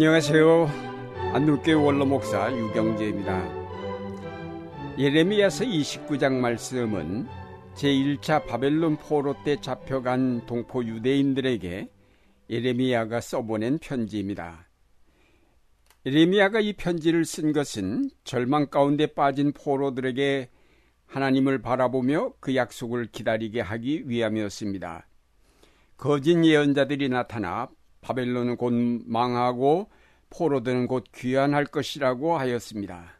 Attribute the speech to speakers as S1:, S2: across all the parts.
S1: 안녕하세요. 안동교회 원로 목사 유경재입니다. 예레미야서 29장 말씀은 제1차 바벨론 포로 때 잡혀간 동포 유대인들에게 예레미야가 써보낸 편지입니다. 예레미야가 이 편지를 쓴 것은 절망 가운데 빠진 포로들에게 하나님을 바라보며 그 약속을 기다리게 하기 위함이었습니다. 거짓 예언자들이 나타나 바벨론은 곧 망하고 포로들은 곧 귀환할 것이라고 하였습니다.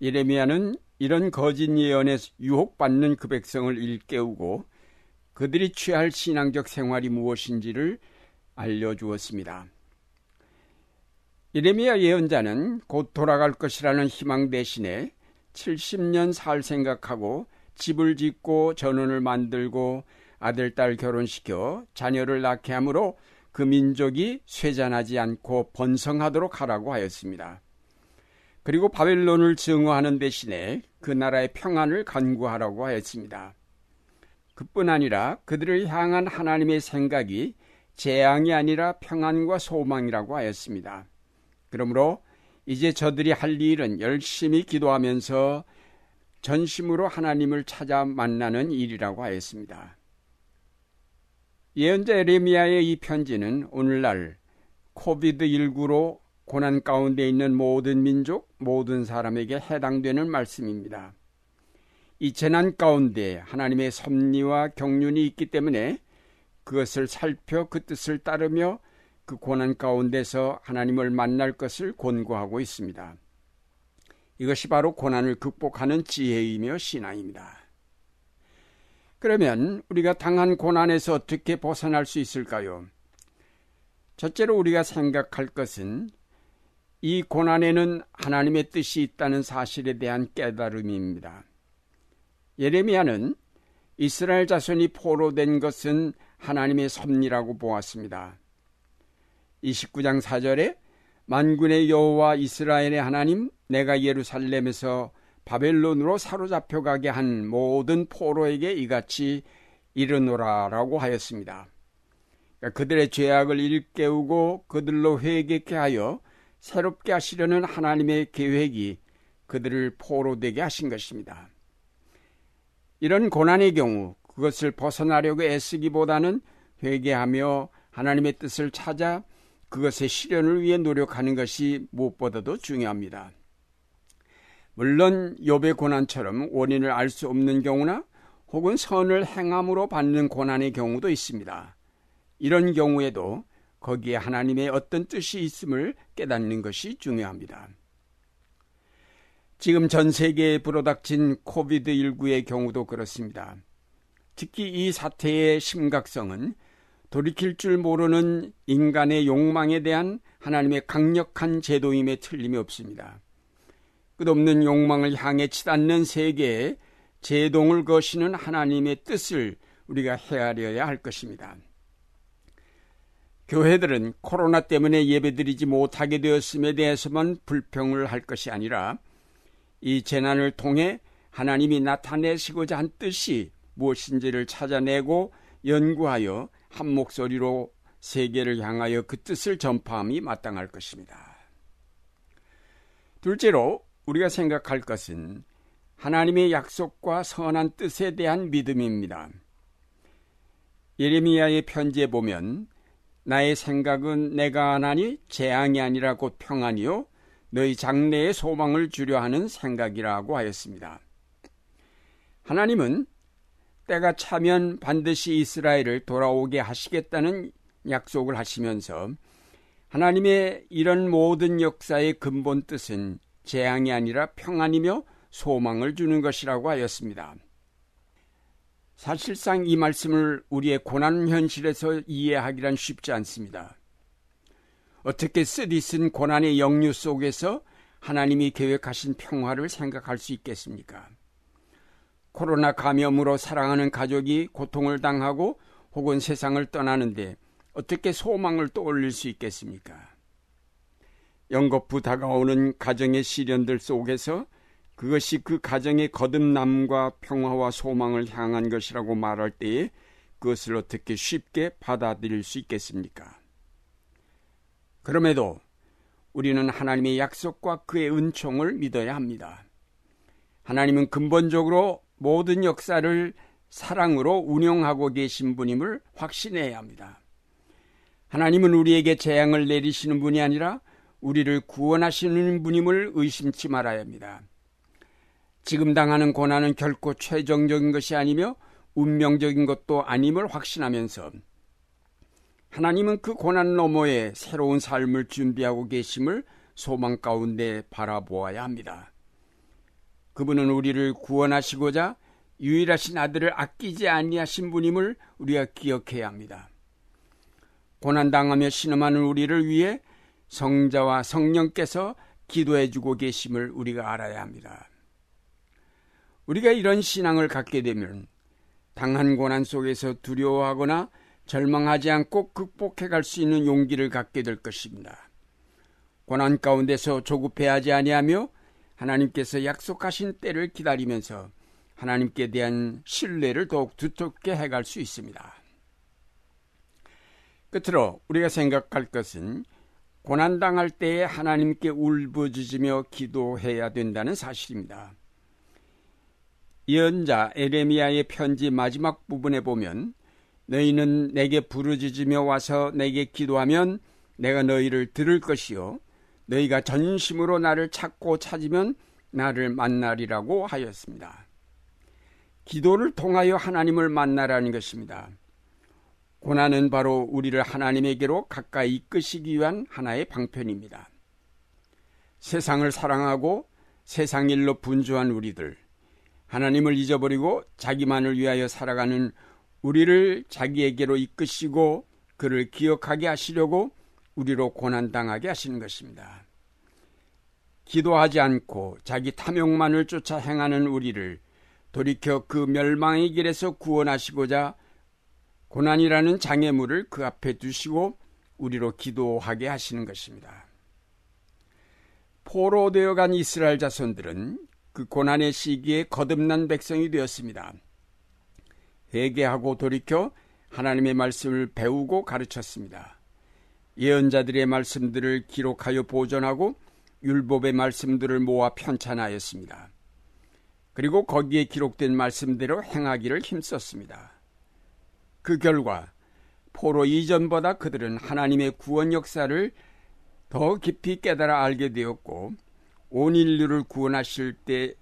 S1: 예레미야는 이런 거짓 예언에 유혹받는 그 백성을 일깨우고 그들이 취할 신앙적 생활이 무엇인지를 알려주었습니다. 예레미야 예언자는 곧 돌아갈 것이라는 희망 대신에 70년 살 생각하고 집을 짓고 전원을 만들고 아들, 딸 결혼시켜 자녀를 낳게 하므로 그 민족이 쇠잔하지 않고 번성하도록 하라고 하였습니다. 그리고 바벨론을 증오하는 대신에 그 나라의 평안을 간구하라고 하였습니다. 그뿐 아니라 그들을 향한 하나님의 생각이 재앙이 아니라 평안과 소망이라고 하였습니다. 그러므로 이제 저들이 할 일은 열심히 기도하면서 전심으로 하나님을 찾아 만나는 일이라고 하였습니다. 예언자 예레미야의 이 편지는 오늘날 코비드19로 고난 가운데 있는 모든 민족, 모든 사람에게 해당되는 말씀입니다. 이 재난 가운데 하나님의 섭리와 경륜이 있기 때문에 그것을 살펴 그 뜻을 따르며 그 고난 가운데서 하나님을 만날 것을 권고하고 있습니다. 이것이 바로 고난을 극복하는 지혜이며 신앙입니다. 그러면 우리가 당한 고난에서 어떻게 벗어날 수 있을까요? 첫째로 우리가 생각할 것은 이 고난에는 하나님의 뜻이 있다는 사실에 대한 깨달음입니다. 예레미야는 이스라엘 자손이 포로된 것은 하나님의 섭리라고 보았습니다. 29장 4절에 만군의 여호와 이스라엘의 하나님 내가 예루살렘에서 바벨론으로 사로잡혀 가게 한 모든 포로에게 이같이 이르노라라고 하였습니다. 그러니까 그들의 죄악을 일깨우고 그들로 회개케 하여 새롭게 하시려는 하나님의 계획이 그들을 포로되게 하신 것입니다. 이런 고난의 경우 그것을 벗어나려고 애쓰기보다는 회개하며 하나님의 뜻을 찾아 그것의 실현을 위해 노력하는 것이 무엇보다도 중요합니다. 물론 욥의 고난처럼 원인을 알 수 없는 경우나 혹은 선을 행함으로 받는 고난의 경우도 있습니다. 이런 경우에도 거기에 하나님의 어떤 뜻이 있음을 깨닫는 것이 중요합니다. 지금 전 세계에 불어닥친 코비드19의 경우도 그렇습니다. 특히 이 사태의 심각성은 돌이킬 줄 모르는 인간의 욕망에 대한 하나님의 강력한 제도임에 틀림이 없습니다. 끝없는 욕망을 향해 치닫는 세계에 제동을 거시는 하나님의 뜻을 우리가 헤아려야 할 것입니다. 교회들은 코로나 때문에 예배드리지 못하게 되었음에 대해서만 불평을 할 것이 아니라 이 재난을 통해 하나님이 나타내시고자 한 뜻이 무엇인지를 찾아내고 연구하여 한 목소리로 세계를 향하여 그 뜻을 전파함이 마땅할 것입니다. 둘째로 우리가 생각할 것은 하나님의 약속과 선한 뜻에 대한 믿음입니다. 예레미야의 편지에 보면 나의 생각은 내가 하나니 재앙이 아니라 곧 평안이요 너희 장래의 소망을 주려 하는 생각이라고 하였습니다. 하나님은 때가 차면 반드시 이스라엘을 돌아오게 하시겠다는 약속을 하시면서 하나님의 이런 모든 역사의 근본 뜻은 재앙이 아니라 평안이며 소망을 주는 것이라고 하였습니다. 사실상 이 말씀을 우리의 고난 현실에서 이해하기란 쉽지 않습니다. 어떻게 쓰디쓴 고난의 영유 속에서 하나님이 계획하신 평화를 생각할 수 있겠습니까? 코로나 감염으로 사랑하는 가족이 고통을 당하고 혹은 세상을 떠나는데 어떻게 소망을 떠올릴 수 있겠습니까? 연거푸 다가오는 가정의 시련들 속에서 그것이 그 가정의 거듭남과 평화와 소망을 향한 것이라고 말할 때에 그것을 어떻게 쉽게 받아들일 수 있겠습니까? 그럼에도 우리는 하나님의 약속과 그의 은총을 믿어야 합니다. 하나님은 근본적으로 모든 역사를 사랑으로 운영하고 계신 분임을 확신해야 합니다. 하나님은 우리에게 재앙을 내리시는 분이 아니라 우리를 구원하시는 분임을 의심치 말아야 합니다. 지금 당하는 고난은 결코 최종적인 것이 아니며 운명적인 것도 아님을 확신하면서 하나님은 그 고난 너머에 새로운 삶을 준비하고 계심을 소망 가운데 바라보아야 합니다. 그분은 우리를 구원하시고자 유일하신 아들을 아끼지 아니하신 분임을 우리가 기억해야 합니다. 고난 당하며 신음하는 우리를 위해 성자와 성령께서 기도해 주고 계심을 우리가 알아야 합니다. 우리가 이런 신앙을 갖게 되면 당한 고난 속에서 두려워하거나 절망하지 않고 극복해 갈 수 있는 용기를 갖게 될 것입니다. 고난 가운데서 조급해하지 아니하며 하나님께서 약속하신 때를 기다리면서 하나님께 대한 신뢰를 더욱 두텁게 해갈 수 있습니다. 끝으로 우리가 생각할 것은 고난당할 때에 하나님께 울부짖으며 기도해야 된다는 사실입니다. 예언자 에레미야의 편지 마지막 부분에 보면 너희는 내게 부르짖으며 와서 내게 기도하면 내가 너희를 들을 것이요 너희가 전심으로 나를 찾고 찾으면 나를 만나리라고 하였습니다. 기도를 통하여 하나님을 만나라는 것입니다. 고난은 바로 우리를 하나님에게로 가까이 이끄시기 위한 하나의 방편입니다. 세상을 사랑하고 세상 일로 분주한 우리들, 하나님을 잊어버리고 자기만을 위하여 살아가는 우리를 자기에게로 이끄시고 그를 기억하게 하시려고 우리로 고난당하게 하시는 것입니다. 기도하지 않고 자기 탐욕만을 쫓아 행하는 우리를 돌이켜 그 멸망의 길에서 구원하시고자 고난이라는 장애물을 그 앞에 두시고 우리로 기도하게 하시는 것입니다. 포로 되어 간 이스라엘 자손들은 그 고난의 시기에 거듭난 백성이 되었습니다. 회개하고 돌이켜 하나님의 말씀을 배우고 가르쳤습니다. 예언자들의 말씀들을 기록하여 보존하고 율법의 말씀들을 모아 편찬하였습니다. 그리고 거기에 기록된 말씀대로 행하기를 힘썼습니다. 그 결과 포로 이전보다 그들은 하나님의 구원 역사를 더 깊이 깨달아 알게 되었고 온 인류를 구원하실 때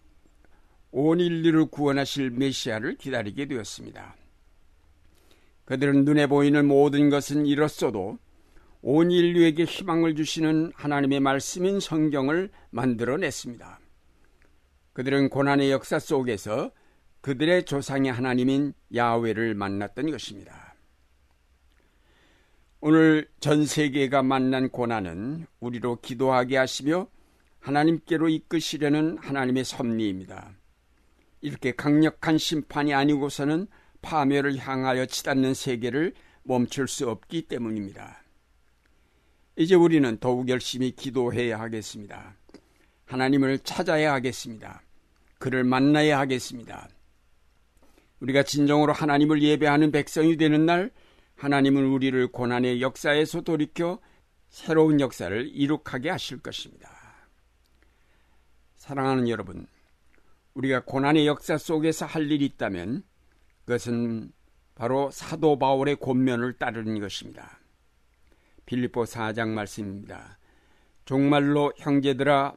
S1: 온 인류를 구원하실 메시아를 기다리게 되었습니다. 그들은 눈에 보이는 모든 것은 이렇소도 온 인류에게 희망을 주시는 하나님의 말씀인 성경을 만들어냈습니다. 그들은 고난의 역사 속에서 그들의 조상의 하나님인 야훼를 만났던 것입니다. 오늘 전 세계가 만난 고난은 우리로 기도하게 하시며 하나님께로 이끄시려는 하나님의 섭리입니다. 이렇게 강력한 심판이 아니고서는 파멸을 향하여 치닫는 세계를 멈출 수 없기 때문입니다. 이제 우리는 더욱 열심히 기도해야 하겠습니다. 하나님을 찾아야 하겠습니다. 그를 만나야 하겠습니다. 우리가 진정으로 하나님을 예배하는 백성이 되는 날 하나님은 우리를 고난의 역사에서 돌이켜 새로운 역사를 이룩하게 하실 것입니다. 사랑하는 여러분, 우리가 고난의 역사 속에서 할 일이 있다면 그것은 바로 사도 바울의 권면을 따르는 것입니다. 빌립보 4장 말씀입니다. 정말로 형제들아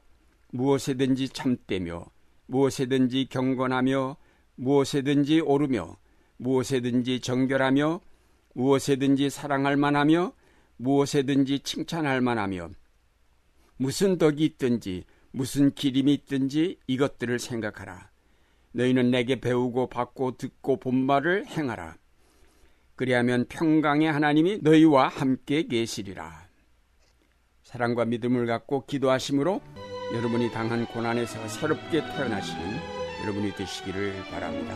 S1: 무엇에든지 참되며 무엇에든지 경건하며 무엇에든지 오르며 무엇에든지 정결하며 무엇에든지 사랑할 만하며 무엇에든지 칭찬할 만하며 무슨 덕이 있든지 무슨 기림이 있든지 이것들을 생각하라. 너희는 내게 배우고 받고 듣고 본 말을 행하라. 그리하면 평강의 하나님이 너희와 함께 계시리라. 사랑과 믿음을 갖고 기도하심으로 여러분이 당한 고난에서 새롭게 태어나시는 여러분이 되시기를 바랍니다.